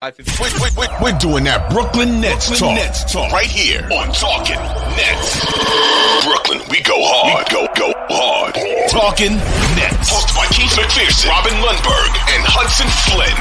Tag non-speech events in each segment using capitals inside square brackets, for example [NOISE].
We're, we're, we're, doing that Brooklyn Nets, Brooklyn talk. Nets talk right here on Talking Nets. Brooklyn, we go hard. We go go hard. Talking Nets. Hosted by Keith McPherson, Robin Lundberg, and Hudson Flynn.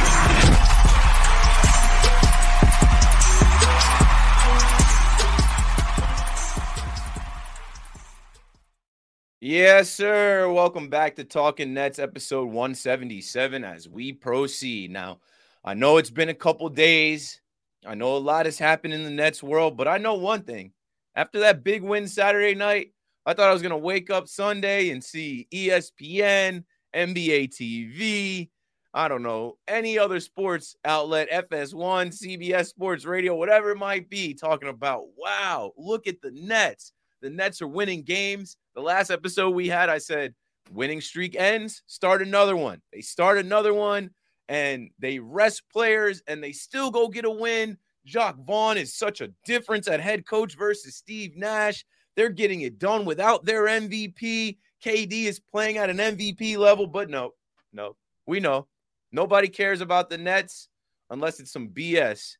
Yes, sir. Welcome back to Talking Nets, episode 177, as we proceed. Now, I know it's been a couple days. I know a lot has happened in the Nets world, but I know one thing. After that big win Saturday night, I thought I was going to wake up Sunday and see ESPN, NBA TV, I don't know, any other sports outlet, FS1, CBS Sports Radio, whatever it might be, talking about, wow, look at the Nets. The Nets are winning games. The last episode we had, I said, winning streak ends, start another one. They start another one and they rest players and they still go get a win. Jacque Vaughn is such a difference at head coach versus Steve Nash. They're getting it done without their MVP. KD is playing at an MVP level, but no, no, we know nobody cares about the Nets unless it's some BS.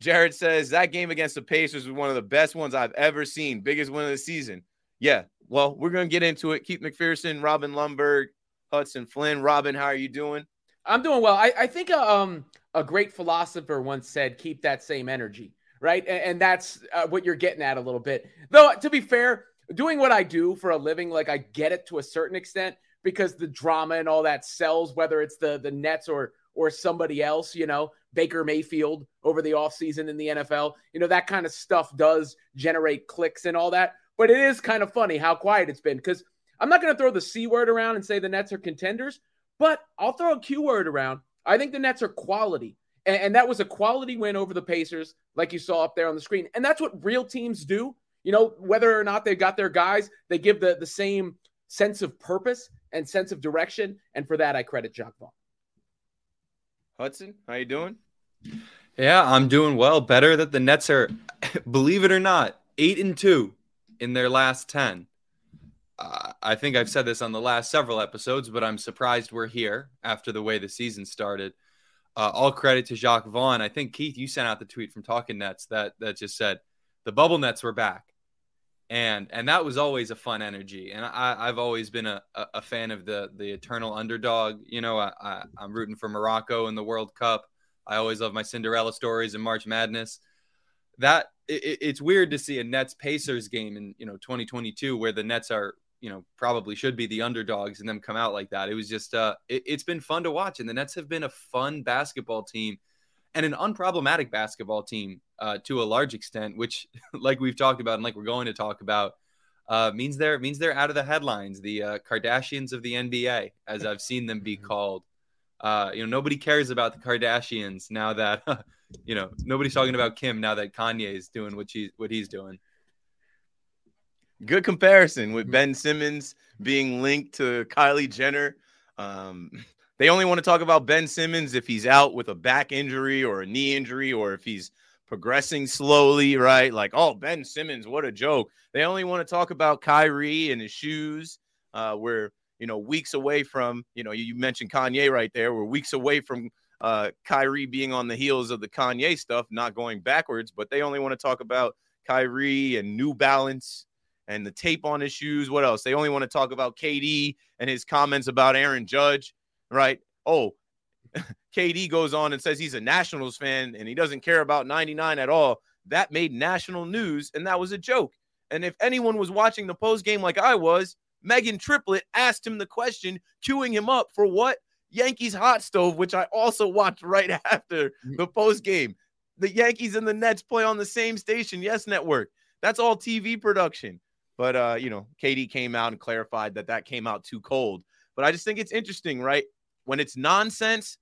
Jared says that game against the Pacers was one of the best ones I've ever seen, biggest win of the season. Yeah, well, we're gonna get into it. Keith McPherson, Robin Lundberg, Hudson Flynn. Robin, how are you doing? I'm doing well. I, I think a, uh, um, a great philosopher once said, keep that same energy, right? And, and that's uh, what you're getting at a little bit. Though, to be fair, doing what I do for a living, like I get it to a certain extent because the drama and all that sells, whether it's the, the Nets or, or somebody else, you know, Baker Mayfield over the offseason in the NFL, you know, that kind of stuff does generate clicks and all that. But it is kind of funny how quiet it's been because I'm not going to throw the C word around and say the Nets are contenders, but I'll throw a Q word around. I think the Nets are quality. And, and, that was a quality win over the Pacers, like you saw up there on the screen. And that's what real teams do. You know, whether or not they've got their guys, they give the, the same sense of purpose and sense of direction. And for that, I credit Jacque Vaughn. Hudson, how you doing? Yeah, I'm doing well. Better that the Nets are, [LAUGHS] believe it or not, eight and two in their last ten uh, I think I've said this on the last several episodes, but I'm surprised we're here after the way the season started. Uh, all credit to Jacque Vaughn. I think Keith, you sent out the tweet from Talking Nets that that just said the bubble nets were back, and and that was always a fun energy. And I, have always been a, a fan of the the eternal underdog. You know, I, I, I'm rooting for Morocco in the World Cup. I always love my Cinderella stories and March Madness. That it, it's weird to see a Nets Pacers game in you know 2022 where the Nets are you know probably should be the underdogs and them come out like that. It was just uh, it, has been fun to watch, and the Nets have been a fun basketball team and an unproblematic basketball team uh, to a large extent, which [LAUGHS] like we've talked about and like we're going to talk about. Uh, means they're means they're out of the headlines. The uh, Kardashians of the NBA, as I've seen them be mm-hmm. called. Uh, you know, nobody cares about the Kardashians now that [LAUGHS] you know nobody's talking about Kim now that Kanye is doing what he what he's doing. Good comparison with mm-hmm. Ben Simmons being linked to Kylie Jenner. Um, [LAUGHS] they only want to talk about Ben Simmons if he's out with a back injury or a knee injury or if he's progressing slowly, right? Like, oh, Ben Simmons, what a joke. They only want to talk about Kyrie and his shoes. Uh, we're, you know, weeks away from, you know, you mentioned Kanye right there. We're weeks away from uh, Kyrie being on the heels of the Kanye stuff, not going backwards, but they only want to talk about Kyrie and New Balance and the tape on his shoes. What else? They only want to talk about KD and his comments about Aaron Judge, right? Oh, [LAUGHS] KD goes on and says he's a Nationals fan and he doesn't care about 99 at all. That made national news, and that was a joke. And if anyone was watching the post game like I was, Meghan Triplett asked him the question, queuing him up for what? Yankees hot stove, which I also watched right [LAUGHS] after mm. the post game. The Yankees and the Nets play on the same station, Yes Network. That's all TV production. But uh, you know, KD came out and clarified that that came out too cold. But I just think it's interesting, right? When it's nonsense,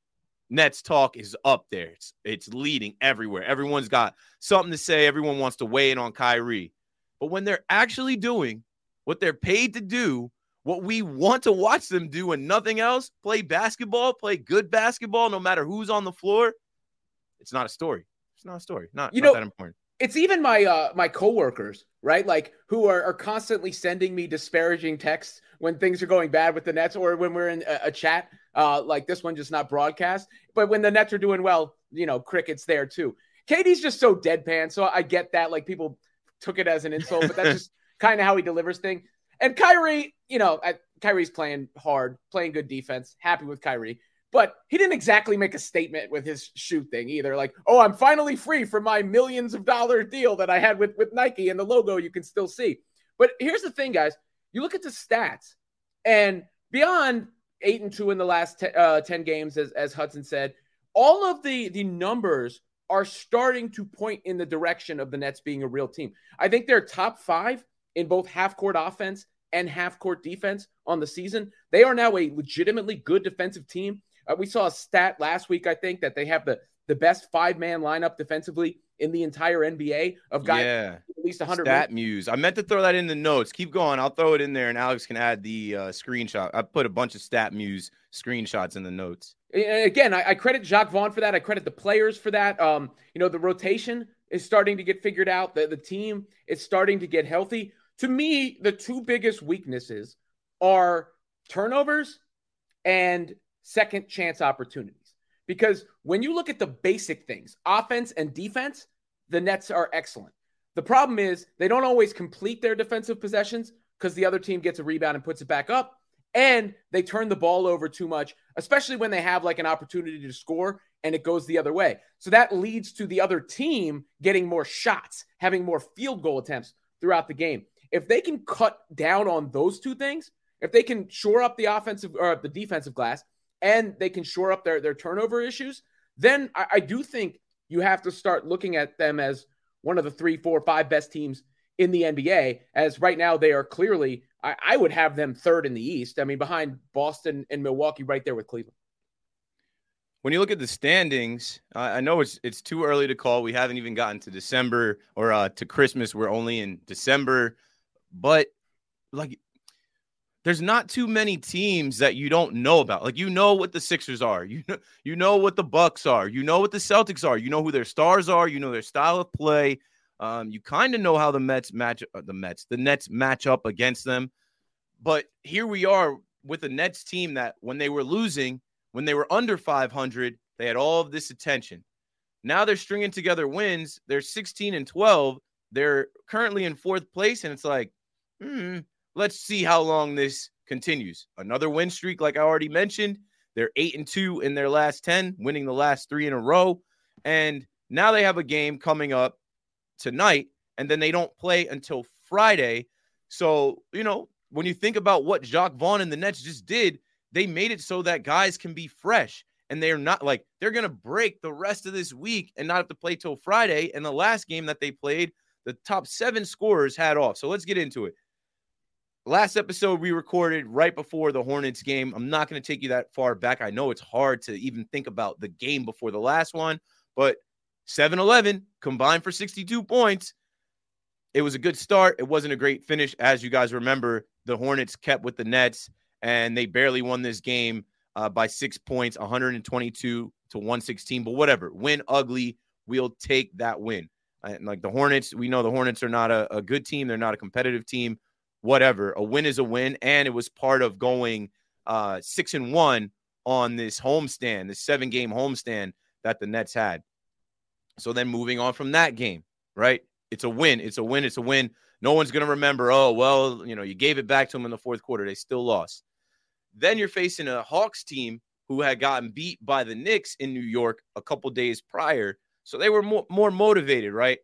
Nets talk is up there. It's it's leading everywhere. Everyone's got something to say. Everyone wants to weigh in on Kyrie. But when they're actually doing what they're paid to do, what we want to watch them do and nothing else, play basketball, play good basketball, no matter who's on the floor, it's not a story. It's not a story. Not, you not know, that important it's even my uh my coworkers, right? Like who are, are constantly sending me disparaging texts when things are going bad with the Nets or when we're in a, a chat. Uh, like this one just not broadcast, but when the Nets are doing well, you know, crickets there too. KD's just so deadpan. So I get that. Like people took it as an insult, but that's [LAUGHS] just kind of how he delivers thing. And Kyrie, you know, Kyrie's playing hard, playing good defense. Happy with Kyrie. But he didn't exactly make a statement with his shoe thing either. Like, oh, I'm finally free from my millions of dollar deal that I had with, with Nike and the logo you can still see. But here's the thing, guys. You look at the stats, and beyond eight and two in the last uh, 10 games, as, as Hudson said, all of the, the numbers are starting to point in the direction of the Nets being a real team. I think they're top five in both half court offense and half court defense on the season. They are now a legitimately good defensive team. Uh, we saw a stat last week, I think, that they have the, the best five man lineup defensively in the entire NBA of guys yeah. at least 100 stat muse. I meant to throw that in the notes. Keep going. I'll throw it in there, and Alex can add the uh, screenshot. I put a bunch of StatMuse screenshots in the notes. Again, I, I, credit Jacque Vaughn for that. I credit the players for that. Um, you know, the rotation is starting to get figured out. The, the team is starting to get healthy. To me, the two biggest weaknesses are turnovers and second chance opportunities. Because when you look at the basic things, offense and defense, the Nets are excellent. The problem is they don't always complete their defensive possessions because the other team gets a rebound and puts it back up. And they turn the ball over too much, especially when they have like an opportunity to score and it goes the other way. So that leads to the other team getting more shots, having more field goal attempts throughout the game. If they can cut down on those two things, if they can shore up the offensive or the defensive glass and they can shore up their, their turnover issues, then I, I do think you have to start looking at them as one of the three, four, five best teams in the NBA. As right now, they are clearly, I, I would have them third in the East. I mean, behind Boston and Milwaukee, right there with Cleveland. When you look at the standings, I know it's it's too early to call. We haven't even gotten to December or uh, to Christmas. We're only in December, but like there's not too many teams that you don't know about. Like you know what the Sixers are, you know you know what the Bucks are, you know what the Celtics are, you know who their stars are, you know their style of play. Um, you kind of know how the Mets match uh, the Mets, the Nets match up against them. But here we are with a Nets team that when they were losing, when they were under 500, they had all of this attention. Now they're stringing together wins. They're 16 and 12. They're currently in fourth place, and it's like, hmm Let's see how long this continues. Another win streak, like I already mentioned. They're eight and two in their last 10, winning the last three in a row. And now they have a game coming up tonight, and then they don't play until Friday. So, you know, when you think about what Jacque Vaughn and the Nets just did, they made it so that guys can be fresh and they're not like they're going to break the rest of this week and not have to play till Friday. And the last game that they played, the top seven scorers had off. So let's get into it. Last episode we recorded right before the Hornets game. I'm not going to take you that far back. I know it's hard to even think about the game before the last one, but 7 11 combined for 62 points. It was a good start. It wasn't a great finish. As you guys remember, the Hornets kept with the Nets and they barely won this game uh, by six points, 122 to 116. But whatever, win ugly. We'll take that win. And like the Hornets, we know the Hornets are not a, a good team. They're not a competitive team whatever. A win is a win, and it was part of going uh, six and one on this homestand, this seven game homestand that the Nets had. So then moving on from that game, right? It's a win. It's a win. It's a win. No one's going to remember, oh, well, you know, you gave it back to them in the fourth quarter. They still lost. Then you're facing a Hawks team who had gotten beat by the Knicks in New York a couple days prior. So they were more, more motivated, right?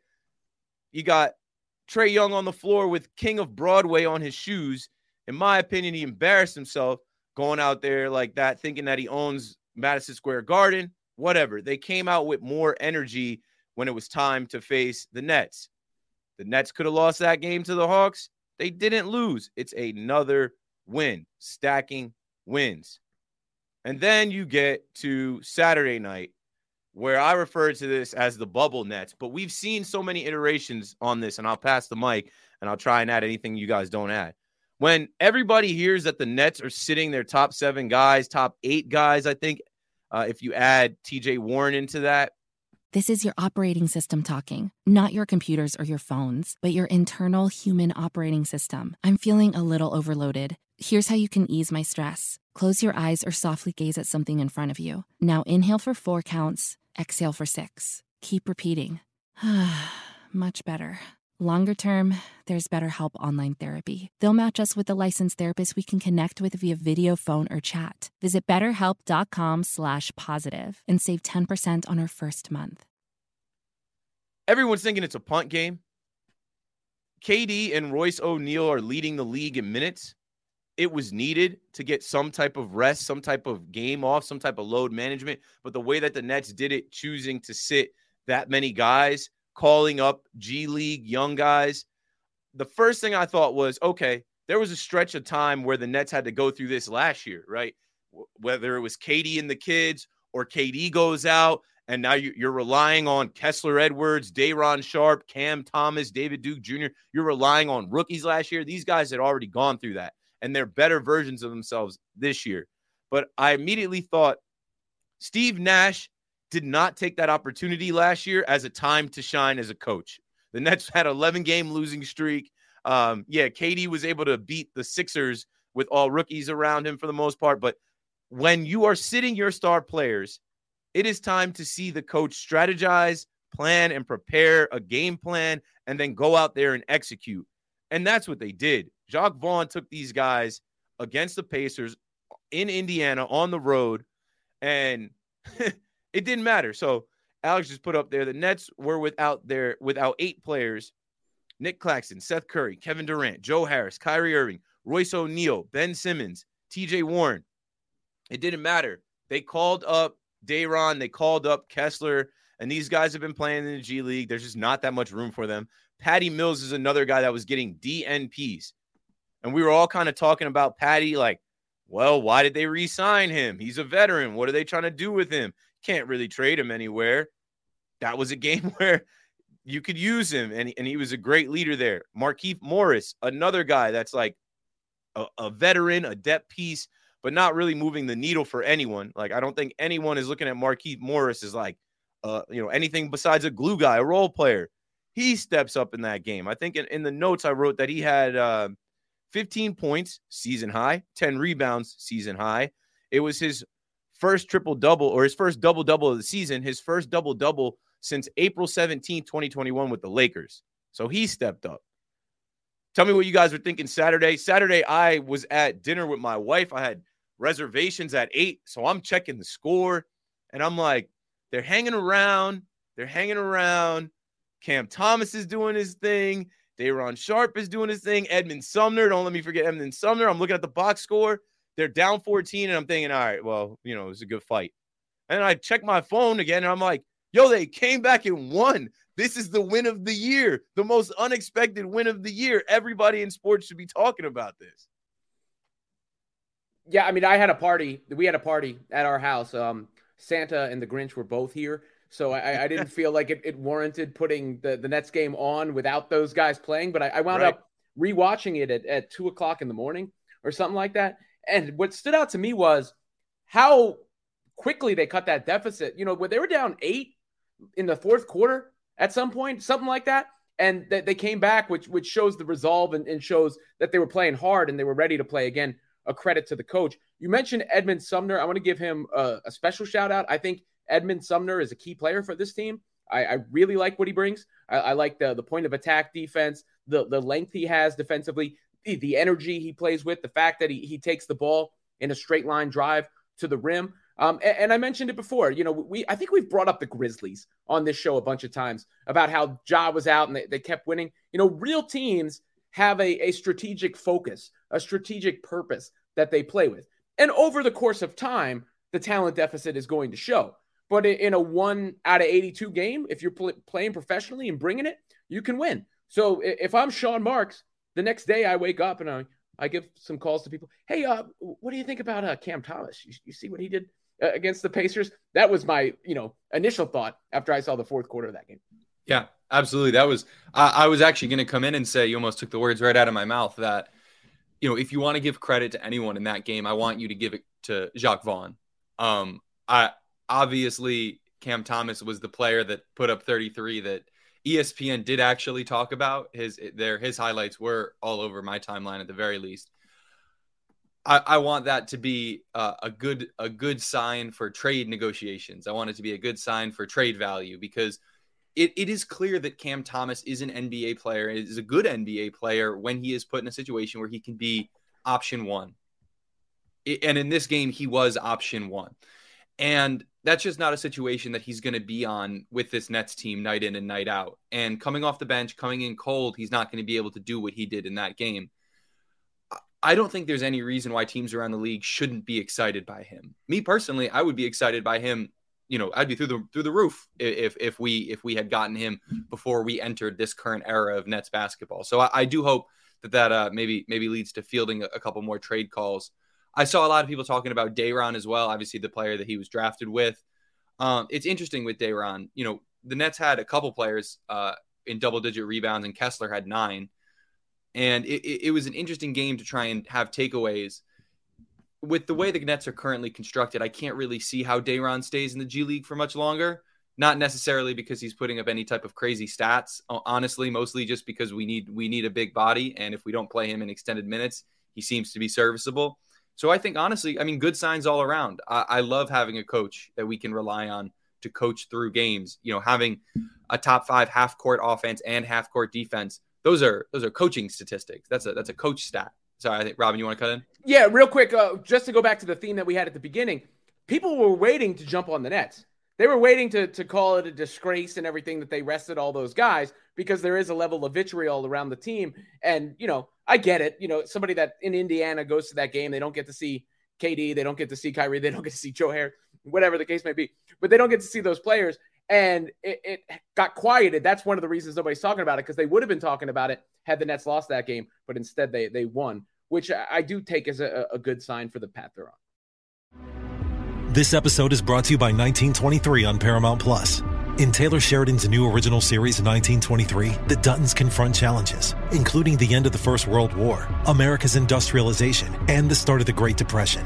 You got Trae Young on the floor with King of Broadway on his shoes. In my opinion, he embarrassed himself going out there like that, thinking that he owns Madison Square Garden. Whatever. They came out with more energy when it was time to face the Nets. The Nets could have lost that game to the Hawks. They didn't lose. It's another win, stacking wins. And then you get to Saturday night where I refer to this as the bubble nets, but we've seen so many iterations on this, and I'll pass the mic and I'll try and add anything you guys don't add. When everybody hears that the Nets are sitting their top seven guys, top eight guys, I think, uh, if you add TJ Warren into that. This is your operating system talking, not your computers or your phones, but your internal human operating system. I'm feeling a little overloaded. Here's how you can ease my stress. Close your eyes or softly gaze at something in front of you. Now inhale for four counts Exhale for six. Keep repeating. [SIGHS] Much better. Longer term, there's BetterHelp Online Therapy. They'll match us with a licensed therapist we can connect with via video, phone, or chat. Visit betterhelp.com slash positive and save 10% on our first month. Everyone's thinking it's a punt game. KD and Royce O'Neale are leading the league in minutes. It was needed to get some type of rest, some type of game off, some type of load management. But the way that the Nets did it, choosing to sit that many guys, calling up G League young guys, the first thing I thought was okay, there was a stretch of time where the Nets had to go through this last year, right? Whether it was KD and the kids or KD goes out and now you're relying on Kessler Edwards, Day'Ron Sharpe, Cam Thomas, David Duke Jr. You're relying on rookies last year. These guys had already gone through that, and they're better versions of themselves this year. But I immediately thought Steve Nash did not take that opportunity last year as a time to shine as a coach. The Nets had 11 game losing streak. Um, yeah, KD was able to beat the Sixers with all rookies around him for the most part. But when you are sitting your star players it is time to see the coach strategize, plan, and prepare a game plan, and then go out there and execute. And that's what they did. Jacque Vaughn took these guys against the Pacers in Indiana on the road, and [LAUGHS] it didn't matter. So Alex just put up there the Nets were without their without eight players: Nic Claxton, Seth Curry, Kevin Durant, Joe Harris, Kyrie Irving, Royce O'Neale, Ben Simmons, T.J. Warren. It didn't matter. They called up Day'Ron, they called up Kessler, and these guys have been playing in the G League. There's just not that much room for them. Patty Mills is another guy that was getting DNPs. And we were all kind of talking about Patty, like, well, why did they re sign him? He's a veteran. What are they trying to do with him? Can't really trade him anywhere. That was a [LAUGHS] game where you could use him, and, and he was a great leader there. Markieff Morris, another guy that's like a, a veteran, a depth piece but not really moving the needle for anyone. Like I don't think anyone is looking at Markieff Morris as like uh, you know, anything besides a glue guy, a role player. He steps up in that game. I think in, in the notes I wrote that he had uh, 15 points, season high, 10 rebounds, season high. It was his first triple double or his first double double of the season, his first double double since April 17, 2021 with the Lakers. So he stepped up. Tell me what you guys were thinking Saturday. Saturday, I was at dinner with my wife. I had reservations at eight. So I'm checking the score and I'm like, they're hanging around. They're hanging around. Cam Thomas is doing his thing. Day'Ron Sharpe is doing his thing. Edmond Sumner, don't let me forget Edmond Sumner. I'm looking at the box score. They're down 14, and I'm thinking, all right, well, you know, it's a good fight. And I check my phone again, and I'm like, yo, they came back and won. This is the win of the year, the most unexpected win of the year. Everybody in sports should be talking about this. Yeah, I mean, I had a party. We had a party at our house. Um, Santa and the Grinch were both here, so I, I didn't feel like it, it, warranted putting the, the Nets game on without those guys playing. But I, I wound right. up rewatching it at, at two o'clock in the morning or something like that. And what stood out to me was how quickly they cut that deficit. You know, when they were down eight in the fourth quarter at some point, something like that, and they, they came back, which which shows the resolve and, and shows that they were playing hard and they were ready to play again a credit to the coach. You mentioned Edmond Sumner. I want to give him a, a special shout out. I think Edmond Sumner is a key player for this team. I, I really like what he brings. I, I, like the the point of attack defense, the the length he has defensively, the, the energy he plays with, the fact that he he takes the ball in a straight line drive to the rim. Um, and, and, I mentioned it before. You know, we I think we've brought up the Grizzlies on this show a bunch of times about how Ja was out and they, they kept winning. You know, real teams have a, a strategic focus, a strategic purpose that they play with. And over the course of time, the talent deficit is going to show. But in a one out of 82 game, if you're pl- playing professionally and bringing it, you can win. So if I'm Sean Marks, the next day I wake up and I, I give some calls to people. Hey, uh, what do you think about uh, Cam Thomas? You, you see what he did uh, against the Pacers? That was my, you know, initial thought after I saw the fourth quarter of that game. Yeah, absolutely. That was I, I was actually going to come in and say you almost took the words right out of my mouth that you know if you want to give credit to anyone in that game, I want you to give it to Jacque Vaughn. Um, I obviously Cam Thomas was the player that put up 33 that ESPN did actually talk about. His their his highlights were all over my timeline at the very least. I, I want that to be uh, a good a good sign for trade negotiations. I want it to be a good sign for trade value because it, it is clear that Cam Thomas is an NBA player, is a good NBA player when he is put in a situation where he can be option one. It, and in this game, he was option one. And that's just not a situation that he's going to be on with this Nets team night in and night out. And coming off the bench, coming in cold, he's not going to be able to do what he did in that game. I don't think there's any reason why teams around the league shouldn't be excited by him. Me personally, I would be excited by him. You know, I'd be through the through the roof if if we if we had gotten him before we entered this current era of Nets basketball. So I, I do hope that that uh, maybe maybe leads to fielding a, a, couple more trade calls. I saw a lot of people talking about Day'Ron as well. Obviously, the player that he was drafted with. Um, it's interesting with Day'Ron. You know, the Nets had a couple players uh, in double digit rebounds, and Kessler had nine and it, it, was an interesting game to try and have takeaways. With the way the Nets are currently constructed, I can't really see how Day'Ron stays in the G League for much longer. Not necessarily because he's putting up any type of crazy stats. Honestly, mostly just because we need we need a big body, and if we don't play him in extended minutes, he seems to be serviceable. So I think honestly, I mean, good signs all around. I, I love having a coach that we can rely on to coach through games. You know, having a top five half court offense and half court defense those are those are coaching statistics. That's a that's a coach stat. Sorry, I think Robin, you want to cut in? Yeah, real quick, uh, just to go back to the theme that we had at the beginning. People were waiting to jump on the Nets. They were waiting to to call it a disgrace and everything that they rested all those guys because there is a level of vitriol around the team. And you know, I get it. You know, somebody that in Indiana goes to that game, they don't get to see KD, they don't get to see Kyrie, they don't get to see Joe Harris, whatever the case may be, but they don't get to see those players and it, it, got quieted. That's one of the reasons nobody's talking about it because they would have been talking about it had the Nets lost that game, but instead they they won, which I do take as a, a good sign for the path they're on. This episode is brought to you by 1923 on Paramount Plus. In Taylor Sheridan's new original series, 1923, the Duttons confront challenges, including the end of the First World War, America's industrialization, and the start of the Great Depression.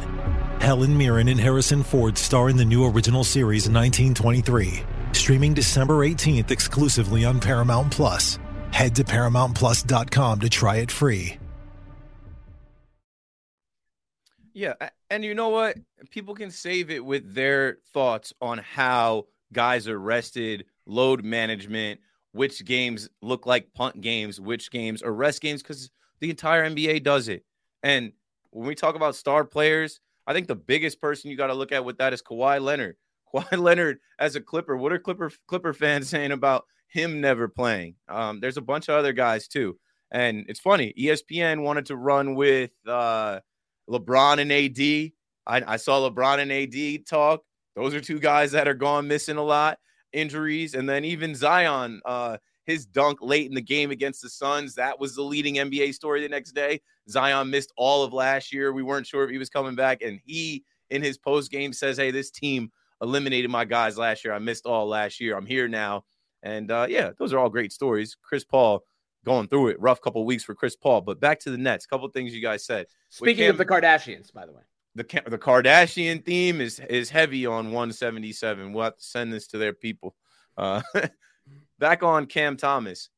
Helen Mirren and Harrison Ford star in the new original series, 1923 Streaming December 18th exclusively on Paramount Plus. Head to ParamountPlus.com to try it free. Yeah. And you know what? People can save it with their thoughts on how guys are rested, load management, which games look like punt games, which games are rest games, because the entire NBA does it. And when we talk about star players, I think the biggest person you got to look at with that is Kawhi Leonard. [LAUGHS] Kawhi Leonard as a Clipper. What are Clipper Clipper fans [LAUGHS] saying about him never playing? Um, there's a bunch of other guys too, and it's funny. ESPN wanted to run with uh, LeBron and AD. I, I saw LeBron and AD talk. Those are two guys that are gone missing a lot, injuries, and then even Zion. Uh, his dunk late in the game against the Suns. That was the leading NBA story the next day. Zion missed all of last year. We weren't sure if he was coming back. And he, in his post game, says, Hey, this team eliminated my guys last year. I missed all last year. I'm here now. And uh, yeah, those are all great stories. Chris Paul going through it, rough couple weeks for Chris Paul. But back to the Nets, couple things you guys said. Speaking Cam, of the Kardashians, by the way, the the Kardashian theme is is heavy on 177. We'll have to send this to their people. Uh, [LAUGHS] back on Cam Thomas,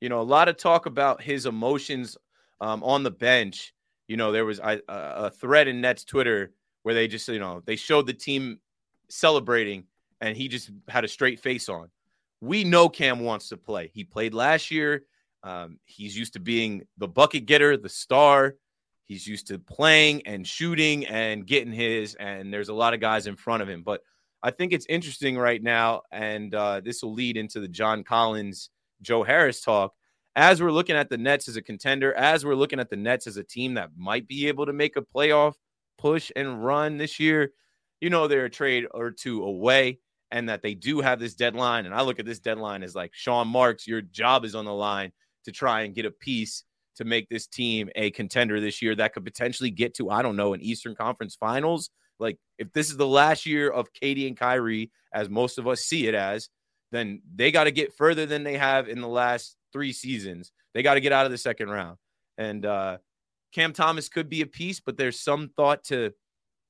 you know, a lot of talk about his emotions um, on the bench. You know, there was a, a thread in Nets Twitter where they just, you know, they showed the team celebrating and he just had a straight face on. We know Cam wants to play. He played last year. Um, he's used to being the bucket getter, the star. He's used to playing and shooting and getting his. And there's a lot of guys in front of him. But I think it's interesting right now. And uh, this will lead into the John Collins, Joe Harris talk. As we're looking at the Nets as a contender, as we're looking at the Nets as a team that might be able to make a playoff push and run this year, you know they're a trade or two away and that they do have this deadline. And I look at this deadline as like Sean Marks, your job is on the line to try and get a piece to make this team a contender this year that could potentially get to, I don't know, an Eastern Conference Finals. Like, if this is the last year of KD and Kyrie, as most of us see it as, then they got to get further than they have in the last three seasons. They got to get out of the second round. And uh, Cam Thomas could be a piece, but there's some thought to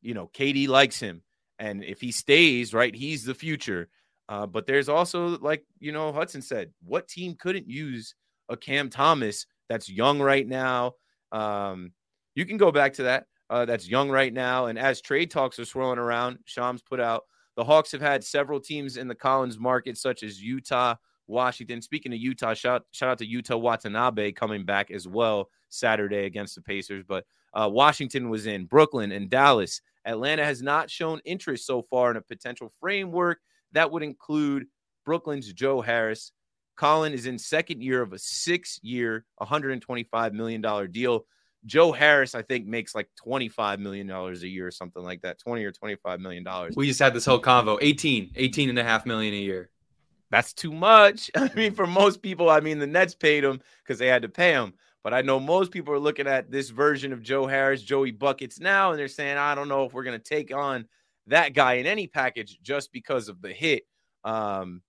you know, KD likes him. And if he stays, right, he's the future. Uh, but there's also, like, you know, Hudson said, what team couldn't use a Cam Thomas that's young right now? Um, you can go back to that. uh, that's young right now. And as trade talks are swirling around, Shams put out the Hawks have had several teams in the Collins market, such as Utah, Washington. Speaking of Utah, shout, shout out to Yuta Watanabe coming back as well Saturday against the Pacers. But uh, Washington was in, Brooklyn and Dallas. Atlanta has not shown interest so far in a potential framework that would include Brooklyn's Joe Harris. Colin is in second year of a six-year, $125 million deal. Joe Harris, I think, makes like $25 million a year or something like that, 20 or $25 million. We just had this whole convo 18, 18 and a half million a year. That's too much. [LAUGHS] I mean, for most people, I mean, the Nets paid him because they had to pay him. But I know most people are looking at this version of Joe Harris, Joey Buckets now, and they're saying, I don't know if we're going to take on that guy in any package just because of the hit. Um,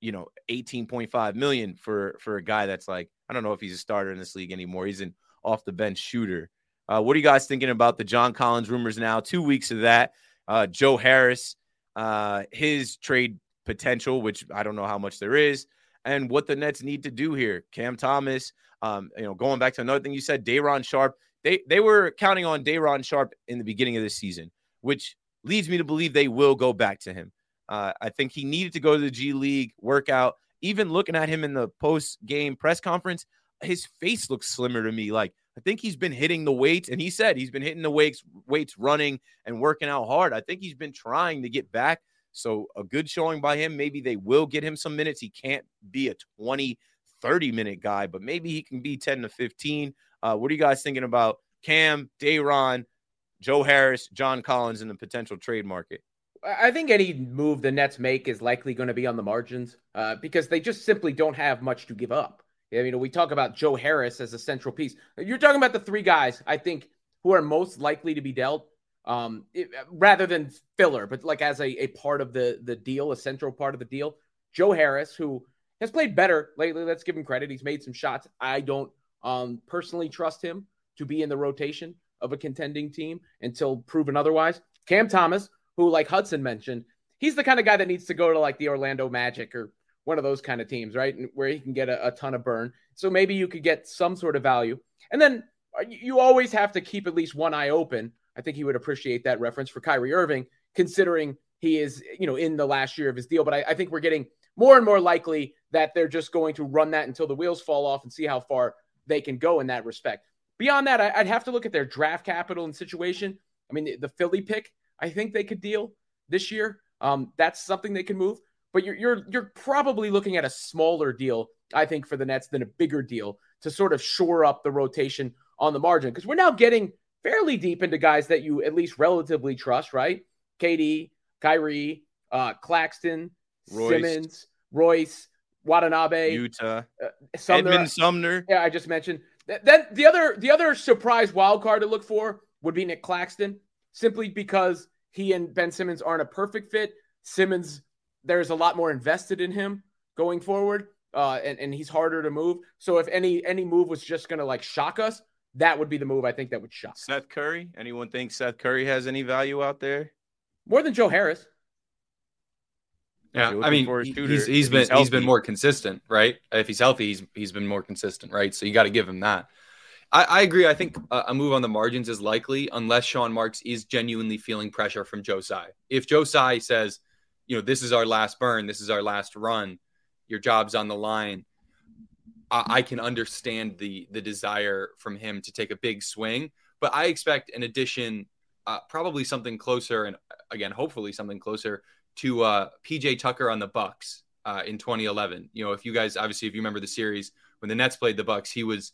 you know, 18.5 million for for a guy that's like, I don't know if he's a starter in this league anymore. He's an off the bench shooter. Uh, what are you guys thinking about the John Collins rumors now? Two weeks of that. Uh, Joe Harris, uh, his trade potential, which I don't know how much there is, and what the Nets need to do here. Cam Thomas, um, you know, going back to another thing you said, Day'Ron Sharpe They they were counting on Day'Ron Sharpe in the beginning of the season, which leads me to believe they will go back to him. Uh, I think he needed to go to the G League workout. Even looking at him in the post game press conference, his face looks slimmer to me. Like I think he's been hitting the weights, and he said he's been hitting the weights, weights running and working out hard. I think he's been trying to get back. So a good showing by him. Maybe they will get him some minutes. He can't be a 20, 30 minute guy, but maybe he can be 10 to 15. Uh, what are you guys thinking about Cam, Day'Ron, Joe Harris, John Collins in the potential trade market? I think any move the Nets make is likely going to be on the margins uh, because they just simply don't have much to give up. I mean, we talk about Joe Harris as a central piece. You're talking about the three guys I think who are most likely to be dealt, um, it, rather than filler, but like as a, a part of the the deal, a central part of the deal. Joe Harris, who has played better lately. Let's give him credit. He's made some shots. I don't um, personally trust him to be in the rotation of a contending team until proven otherwise. Cam Thomas, who, like Hudson mentioned, he's the kind of guy that needs to go to like the Orlando Magic or one of those kind of teams, right? Where he can get a, a ton of burn. So maybe you could get some sort of value. And then uh, you always have to keep at least one eye open. I think he would appreciate that reference for Kyrie Irving, considering he is, you know, in the last year of his deal. But I, I think we're getting more and more likely that they're just going to run that until the wheels fall off and see how far they can go in that respect. Beyond that, I'd have to look at their draft capital and situation. I mean, the Philly pick, I think they could deal this year. Um, that's something they can move. But you're you're you're probably looking at a smaller deal, I think, for the Nets than a bigger deal to sort of shore up the rotation on the margin. Because we're now getting fairly deep into guys that you at least relatively trust, right? KD, Kyrie, uh, Claxton, Royce. Simmons, Royce, Watanabe, Yuta, uh, Sumner. Edmond Sumner. Yeah, I just mentioned. Then the other the other surprise wild card to look for would be Nic Claxton, simply because he and Ben Simmons aren't a perfect fit. Simmons, there's a lot more invested in him going forward, uh, and and he's harder to move. So if any any move was just going to like shock us, that would be the move I think that would shock. Seth Curry. Anyone think Seth Curry has any value out there? More than Joe Harris. Yeah, I mean, he's, he's been he's, he's been more consistent, right? If he's healthy, he's he's been more consistent, right? So you got to give him that. I, I agree. I think a, move on the margins is likely unless Sean Marks is genuinely feeling pressure from Joe Tsai. If Joe Tsai says, you know, this is our last burn, this is our last run, your job's on the line, I, I can understand the the desire from him to take a big swing. But I expect an addition, uh, probably something closer, and again, hopefully something closer to uh, PJ Tucker on the Bucks uh, in 2011. You know, if you guys obviously if you remember the series when the Nets played the Bucks, he was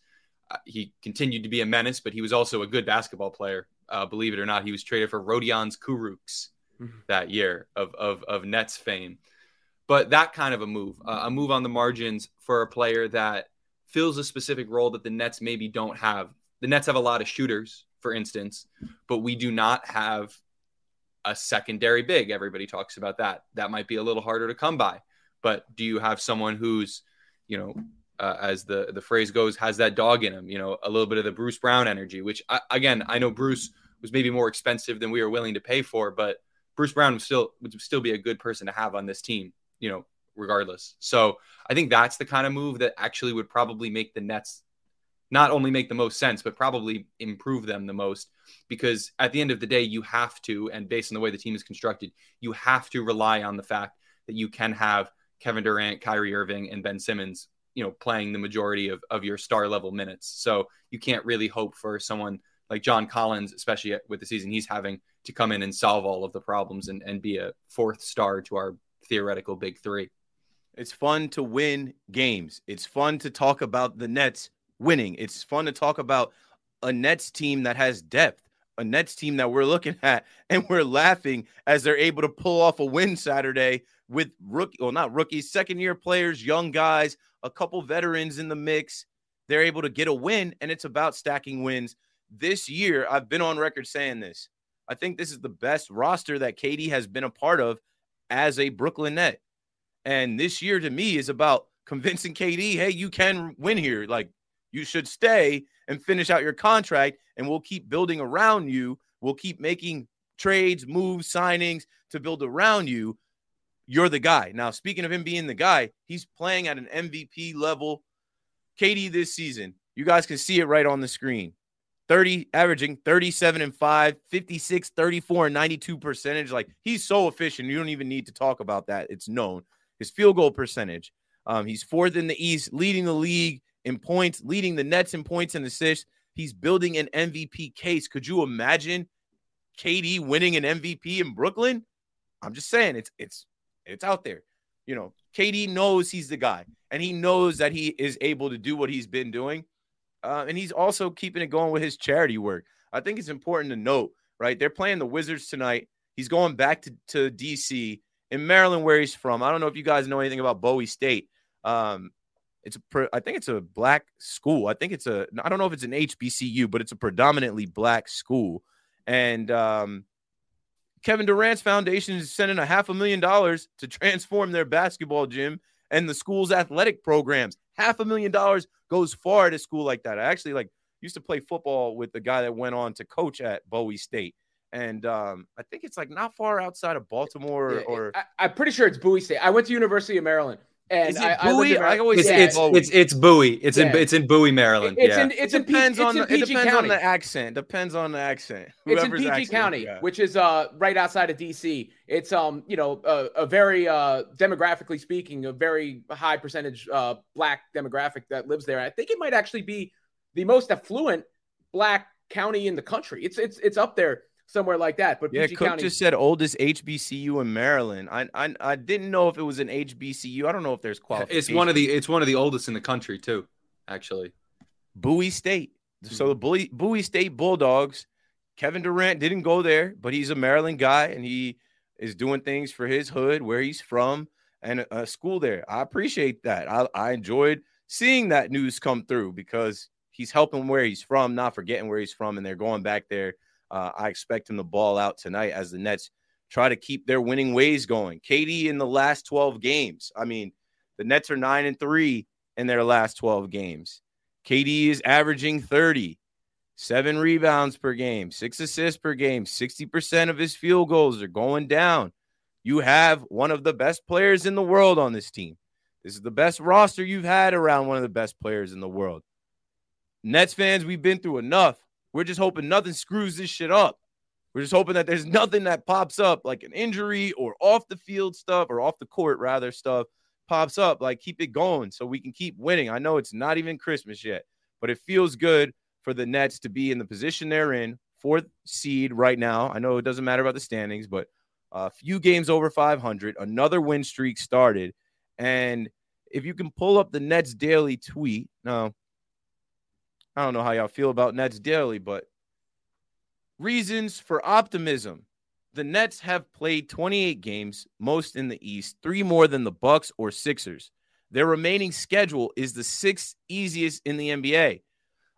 he continued to be a menace, but he was also a good basketball player. Uh, believe it or not, he was traded for Rodions Kurucs mm-hmm. that year of, of of Nets fame. But that kind of a move, uh, a move on the margins for a player that fills a specific role that the Nets maybe don't have. The Nets have a lot of shooters, for instance, but we do not have a secondary big. Everybody talks about that. That might be a little harder to come by. But do you have someone who's, you know, uh, as the the phrase goes, has that dog in him? You know, a little bit of the Bruce Brown energy. Which I, again, I know Bruce was maybe more expensive than we were willing to pay for, but Bruce Brown would still would still be a good person to have on this team. You know, regardless. So I think that's the kind of move that actually would probably make the Nets not only make the most sense, but probably improve them the most. Because at the end of the day, you have to, and based on the way the team is constructed, you have to rely on the fact that you can have Kevin Durant, Kyrie Irving, and Ben Simmons, you know, playing the majority of, of your star level minutes. So you can't really hope for someone like John Collins, especially with the season he's having, to come in and solve all of the problems and, and be a fourth star to our theoretical big three. It's fun to win games. It's fun to talk about the Nets winning. It's fun to talk about a Nets team that has depth, a Nets team that we're looking [LAUGHS] at, and we're laughing as they're able to pull off a win Saturday with rookie, well, not rookies, second year players, young guys, a couple veterans in the mix. They're able to get a win, and it's about stacking wins. This year, I've been on record saying this. I think this is the best roster that KD has been a part of as a Brooklyn Net. And this year to me is about convincing KD, hey, you can win here. Like you should stay and finish out your contract, and we'll keep building around you. We'll keep making trades, moves, signings to build around you. You're the guy. Now, speaking of him being the guy, he's playing at an MVP level. KD this season, you guys can see it right on the screen. 30 averaging 37 and 5 56 34 and 92 percentage like he's so efficient you don't even need to talk about that it's known his field goal percentage um, he's fourth in the east leading the league in points, leading the Nets in points and assists. He's building an MVP case. Could you imagine KD winning an MVP in Brooklyn? I'm just saying it's it's it's out there. You know, KD knows he's the guy, and he knows that he is able to do what he's been doing, uh, and he's also keeping it going with his charity work. I think it's important to note, right? They're playing the Wizards tonight. He's going back to, to DC in Maryland, where he's from. I don't know if you guys know anything about Bowie State. Um, it's a, I think it's a black school. I think it's a, I don't know if it's an HBCU, but it's a predominantly black school. And um, Kevin Durant's foundation is sending a half a million dollars to transform their basketball gym and the school's athletic programs. Half a million dollars goes far at a school like that. I actually like used to play football with the guy that went on to coach at Bowie State. And um, I think it's like not far outside of Baltimore Yeah, or I, I'm pretty sure it's Bowie State. I went to University of Maryland. And Is it I, I, Bowie? in- I always It's say it's, Bowie. it's it's Bowie. It's in Yeah. it's in Bowie, Maryland. It's yeah. in it's it in P- depends it's on in the, it depends County. on the accent. Depends on the accent. It's in Whoever's PG accent, County, yeah. which is uh right outside of DC. It's um you know a, a very uh demographically speaking a very high percentage uh black demographic that lives there. I think it might actually be the most affluent black county in the country. It's it's it's up there somewhere like that. But Yeah, PG Cook County, just said oldest HBCU in Maryland. I, I I didn't know if it was an HBCU. I don't know if there's qualifications. It's one of the it's one of the oldest in the country too, actually. Bowie State. Hmm. So the Bowie, Bowie State Bulldogs. Kevin Durant didn't go there, but he's a Maryland guy and he is doing things for his hood where he's from and a, a school there. I appreciate that. I, I enjoyed seeing that news come through because he's helping where he's from, not forgetting where he's from, and they're going back there. Uh, I expect him to ball out tonight as the Nets try to keep their winning ways going. KD in the last 12 games. I mean, the Nets are nine and three in their last 12 games. KD is averaging 30, seven rebounds per game, six assists per game. 60% of his field goals are going down. You have one of the best players in the world on this team. This is the best roster you've had around one of the best players in the world. Nets fans, we've been through enough. We're just hoping nothing screws this shit up. We're just hoping that there's nothing that pops up like an injury or off the field stuff or off the court, rather, stuff pops up. Like, keep it going so we can keep winning. I know it's not even Christmas yet, but it feels good for the Nets to be in the position they're in, fourth seed right now. I know it doesn't matter about the standings, but a few games over 500, another win streak started. And if you can pull up the Nets daily tweet, no, I don't know how y'all feel about Nets daily, but reasons for optimism. The Nets have played 28 games, most in the East, three more than the Bucks or Sixers. Their remaining schedule is the sixth easiest in the NBA.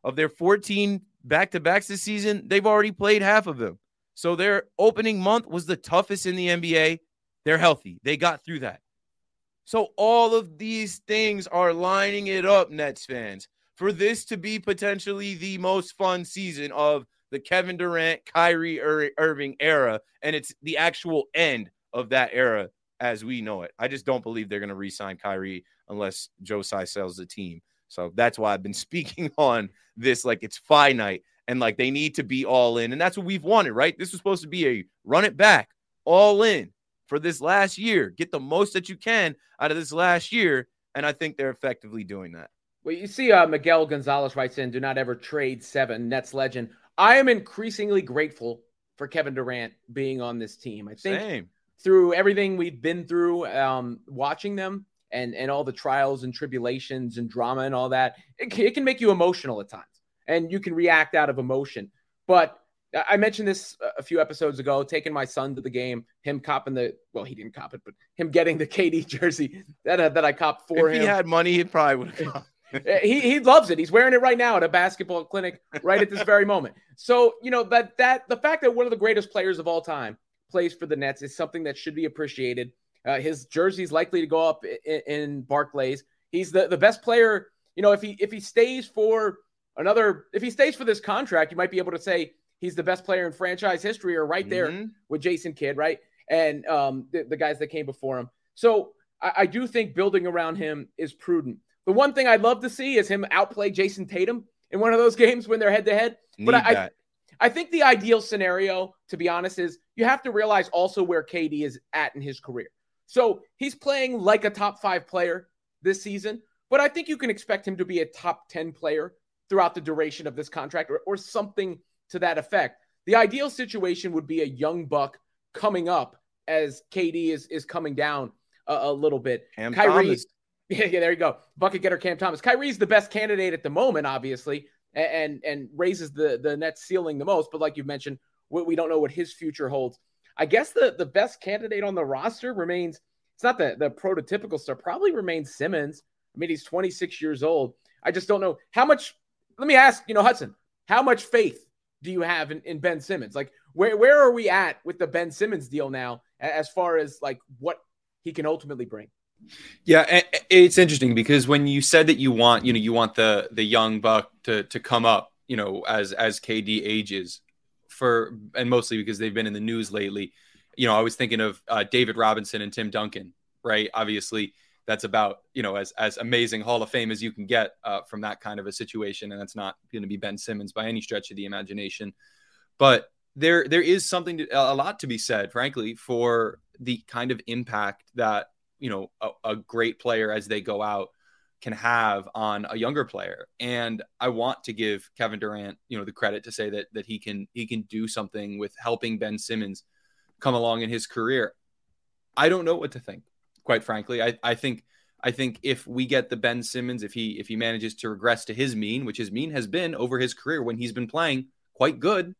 Of their 14 back-to-backs this season, they've already played half of them. So their opening month was the toughest in the NBA. They're healthy. They got through that. So all of these things are lining it up, Nets fans, for this to be potentially the most fun season of the Kevin Durant, Kyrie Ir- Irving era, and it's the actual end of that era as we know it. I just don't believe they're going to re-sign Kyrie unless Joe Tsai sells the team. So that's why I've been [LAUGHS] speaking on this like it's finite and like they need to be all in. And that's what we've wanted, right? This was supposed to be a run it back, all in for this last year. Get the most that you can out of this last year. And I think they're effectively doing that. Well, you see, uh, Miguel Gonzalez writes in, do not ever trade seven, Nets legend. I am increasingly grateful for Kevin Durant being on this team. I think Same. through everything we've been through, um, watching them and, and all the trials and tribulations and drama and all that, it, can- it can make you emotional at times and you can react out of emotion. But I- I mentioned this a few episodes ago, taking my son to the game, him copping the, well, he didn't cop it, but him getting the KD jersey that, uh, that I copped for if him. If he had money, he probably would have. [LAUGHS] [LAUGHS] He he loves it. He's wearing it right now at a basketball clinic right at this very moment. So, you know, that that the fact that one of the greatest players of all time plays for the Nets is something that should be appreciated. Uh, his jersey's likely to go up in, in Barclays. He's the, the best player, you know, if he if he stays for another if he stays for this contract, you might be able to say he's the best player in franchise history or right there Mhm. with Jason Kidd, right? And um, the, the guys that came before him. So I, I do think building around him is prudent. The one thing I'd love to see is him outplay Jayson Tatum in one of those [LAUGHS] games when they're head to head. But I- that. I think the ideal scenario, to be honest, is you have to realize also where KD is at in his career. So he's playing like a top five player this season, but I think you can expect him to be a top 10 player throughout the duration of this contract or, or something to that effect. The ideal situation would be a young buck coming up as KD is, is coming down a, a little bit. Cam Kyrie, Thomas. [LAUGHS] yeah, yeah, there you go. Bucket getter Cam Thomas. Kyrie's the best candidate at the moment, obviously, and and raises the the net ceiling the most. But like you mentioned, we, we don't know what his future holds. I guess the the best candidate on the roster remains. It's not the the prototypical star. Probably remains Simmons. I mean, he's 26 years old. I just don't know how much. Let me ask, you know, Hudson, how much faith do you have in, in Ben Simmons? Like, where where are we at with the Ben Simmons deal now, as far as like what he can ultimately bring? Yeah, it's interesting because when you said that you want, you know, you want the the young buck to to come up, you know, as as KD ages, for and mostly because they've been in the news lately. You know, I was thinking of uh, David Robinson and Tim Duncan, right? Obviously, that's about you know as as amazing Hall of Fame as you can get uh, from that kind of a situation, and that's not going to be Ben Simmons by any stretch of the imagination. But there there is something to, a lot to be said, frankly, for the kind of impact that you know a, a great player as they go out can have on a younger player. And i want to give kevin durant you know the credit to say that that he can he can do something with helping ben simmons come along in his career. I don't know what to think quite frankly. I i think i think if we get the ben simmons if he if he manages to regress to his mean which his mean has been over his career when he's been playing quite good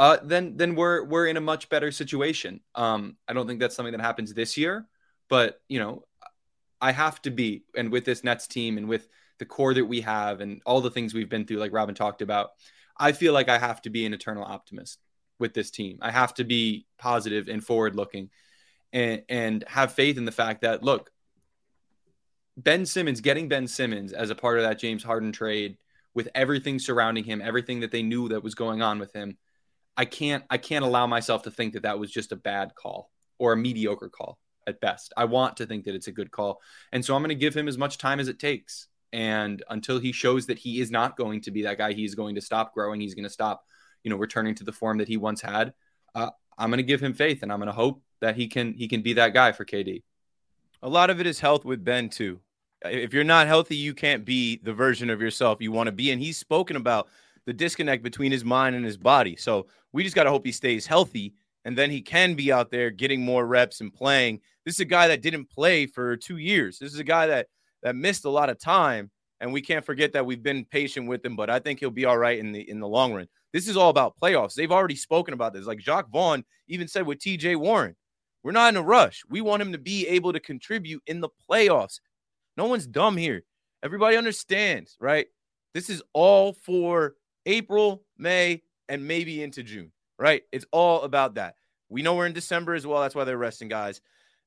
uh, then then we're we're in a much better situation. Um, I don't think that's something that happens this year, but you know, I have to be, and with this Nets team and with the core that we have and all the things we've been through, like Robin talked about, I feel like I have to be an eternal optimist with this team. I have to be positive and forward looking, and and have faith in the fact that look, Ben Simmons getting Ben Simmons as a part of that James Harden trade with everything surrounding him, everything that they knew that was going on with him. I can't I can't allow myself to think that that was just a bad call or a mediocre call at best. I want to think that it's a good call. And so I'm going to give him as much time as it takes. And until he shows that he is not going to be that guy, he's going to stop growing, he's going to stop, you know, returning to the form that he once had. Uh, I'm going to give him faith and I'm going to hope that he can he can be that guy for KD. A lot of it is health with Ben too. If you're not healthy, you can't be the version of yourself you want to be. And he's spoken about the disconnect between his mind and his body. So we just got to hope he stays healthy and then he can be out there getting more reps and playing. This is a guy that didn't play for two years. This is a guy that that missed a lot of time. And we can't forget that we've been patient with him, but I think he'll be all right in the in the long run. This is all about playoffs. They've already spoken about this. Like Jacque Vaughn even said with TJ Warren, we're not in a rush. We want him to be able to contribute in the playoffs. No one's dumb here. Everybody understands, right? This is all for April, May, and maybe into June, right? It's all about that. We know we're in December as well. That's why they're resting guys.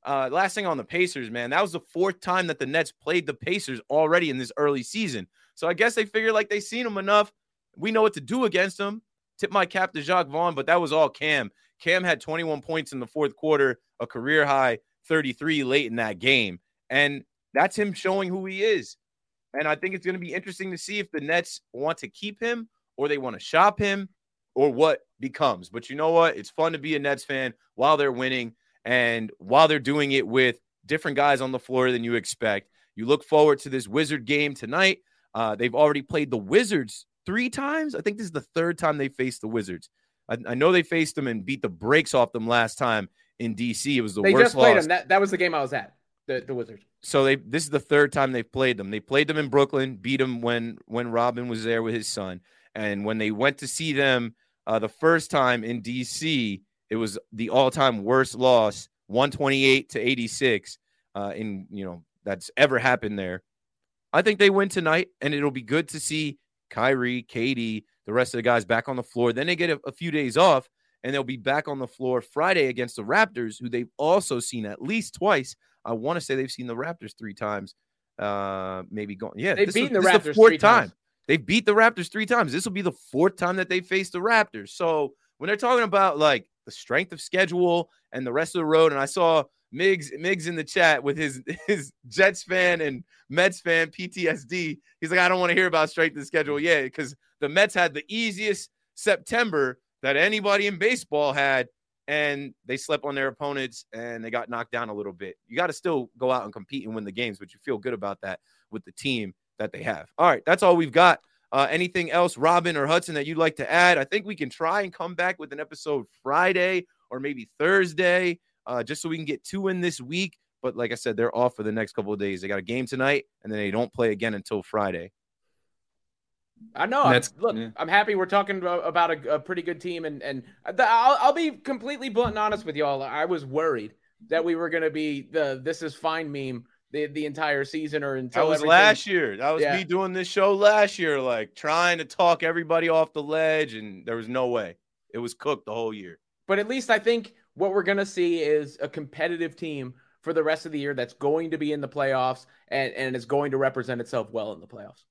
Uh, last thing on the Pacers, man, that was the fourth time that the Nets played the Pacers already in this early season. So I guess they figured like they seen them enough. We know what to do against them. Tip my cap to Jacque Vaughn, but that was all Cam. Cam had 21 points in the fourth quarter, a career high 33 late in that game. And that's him showing who he is. And I think it's going to be interesting to see if the Nets want to keep him or they want to shop him or what becomes. But you know what? It's fun to be a Nets fan while they're winning and while they're doing it with different guys on the floor than you expect. You look forward to this Wizard game tonight. Uh, they've already played the Wizards three times. I think this is the third time they faced the Wizards. I, I know they faced them and beat the brakes off them last time in DC. It was the they worst just played loss. them. That, that was the game I was at. The, the Wizards. So they this is the third time they've played them. They played them in Brooklyn, beat them when when Robin was there with his son, and when they went to see them uh, the first time in DC, it was the all time worst loss, one twenty eight to eighty six. Uh, in you know that's ever happened there. I think they win tonight, and it'll be good to see Kyrie, KD, the rest of the guys back on the floor. Then they get a, a few days off, and they'll be back on the floor Friday against the Raptors, who they've also seen at least twice. I want to say they've seen the Raptors three times. Uh, maybe going. Yeah, They've beaten the this is Raptors fourth three time. times. They beat the Raptors three times. This will be the fourth time that they face the Raptors. So when they're talking about like the strength of schedule and the rest of the road, and I saw Miggs Miggs in the chat with his [LAUGHS] his Jets fan and Mets fan PTSD. He's like, I don't want to hear about strength of schedule. Yeah, because the Mets had the easiest September that anybody in baseball had, and they slept on their opponents and they got knocked down a little bit. You got to still go out and compete and win the games, but you feel good about that with the team that they have. All right, that's all we've got. Uh, anything else, Robin or Hudson, that you'd like to add? I think we can try and come back with an episode Friday or maybe Thursday, uh, just so we can get two in this week. But like I said, they're off for the next couple of days. They got a game tonight, and then they don't play again until Friday. I know. And I'm, that's- look, yeah. I'm happy we're talking about about a, a pretty good team, and and the, I'll, I'll be completely blunt and honest with y'all. I was worried that we were going to be the "this is fine" meme the the entire season, or until That was everything- last year. That was Yeah. me doing this show last year, like trying to talk everybody off the ledge, and there was no way. It was cooked the whole year. But at least I think what we're going to see is a competitive team for the rest of the year that's going to be in the playoffs and and is going to represent itself well in the playoffs.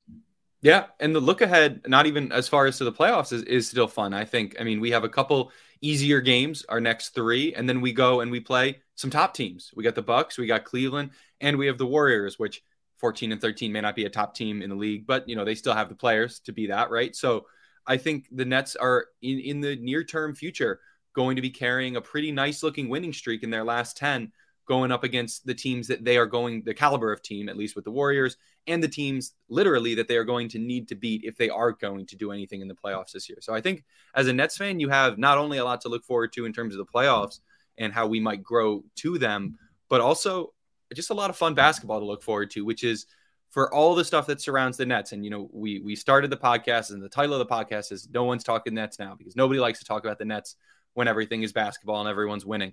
Yeah, and the look ahead, not even as far as to the playoffs, is, is still fun. I think. I mean, we have a couple easier games, our next three, and then we go and we play some top teams. We got the Bucks, we got Cleveland, and we have the Warriors, which 14 and 13 may not be a top team in the league, but you know they still have the players to be that, right? So I think the Nets are in in the near term future going to be carrying a pretty nice looking winning streak in their last 10 going up against the teams that they are going the caliber of team at least with the Warriors and the teams literally that they are going to need to beat if they are going to do anything in the playoffs this year. So I think as a Nets fan, you have not only a lot to look forward to in terms of the playoffs and how we might grow to them, but also just a lot of fun basketball to look forward to, which is for all the stuff that surrounds the Nets. And you know, we we started the podcast, and the title of the podcast is "No one's talking Nets now" because nobody likes to talk about the Nets when everything is basketball and everyone's winning.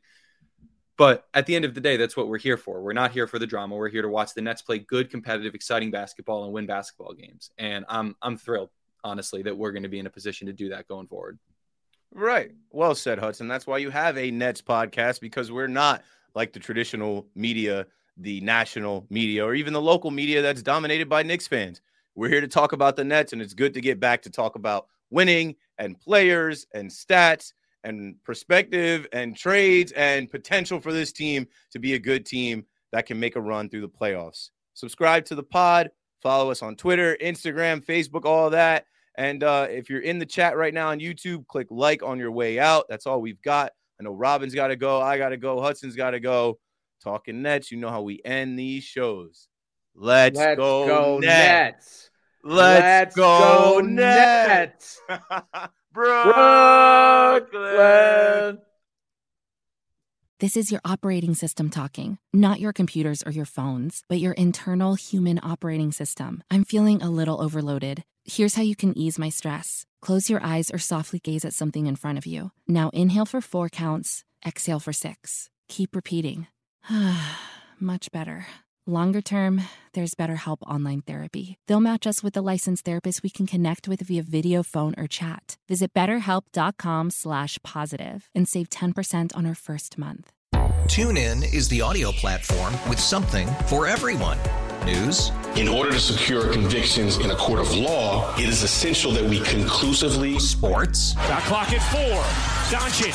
But at the end of the day, that's what we're here for. We're not here for the drama. We're here to watch the Nets play good, competitive, exciting basketball and win basketball games. And I'm I'm thrilled, honestly, that we're going to be in a position to do that going forward. Right. Well said, Hudson. That's why you have a Nets podcast because we're not like the traditional media, the national media, or even the local media that's dominated by Knicks fans. We're here to talk about the Nets, and it's good to get back to talk about winning and players and stats and perspective and trades and potential for this team to be a good team that can make a run through the playoffs. Subscribe to the pod, follow us on Twitter, Instagram, Facebook, all that. And uh, if you're in the chat right now on YouTube, click like on your way out. That's all we've got. I know Robin's got to go. I got to go. Hudson's got to go. Talking Nets, you know how we end these shows. Let's, Let's go, go Nets. Nets. Let's, go, Nets. [LAUGHS] Brooklyn. This is your operating system talking, not your computers or your phones, but your internal human operating system. I'm feeling a little overloaded. Here's how you can ease my stress. Close your eyes or softly gaze at something in front of you. Now inhale for four counts, exhale for six. Keep repeating. [SIGHS] Much better. Longer term, there's BetterHelp Online Therapy. They'll match us with a licensed therapist we can connect with via video, phone, or chat. Visit betterhelp.com slash positive and save 10% on our first month. TuneIn is the audio platform with something for everyone. News, In order to secure convictions in a court of law, it is essential that we conclusively sports, Shot clock at four. Doncic.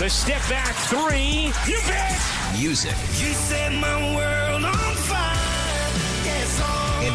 The step back three. You bet. music, You set my world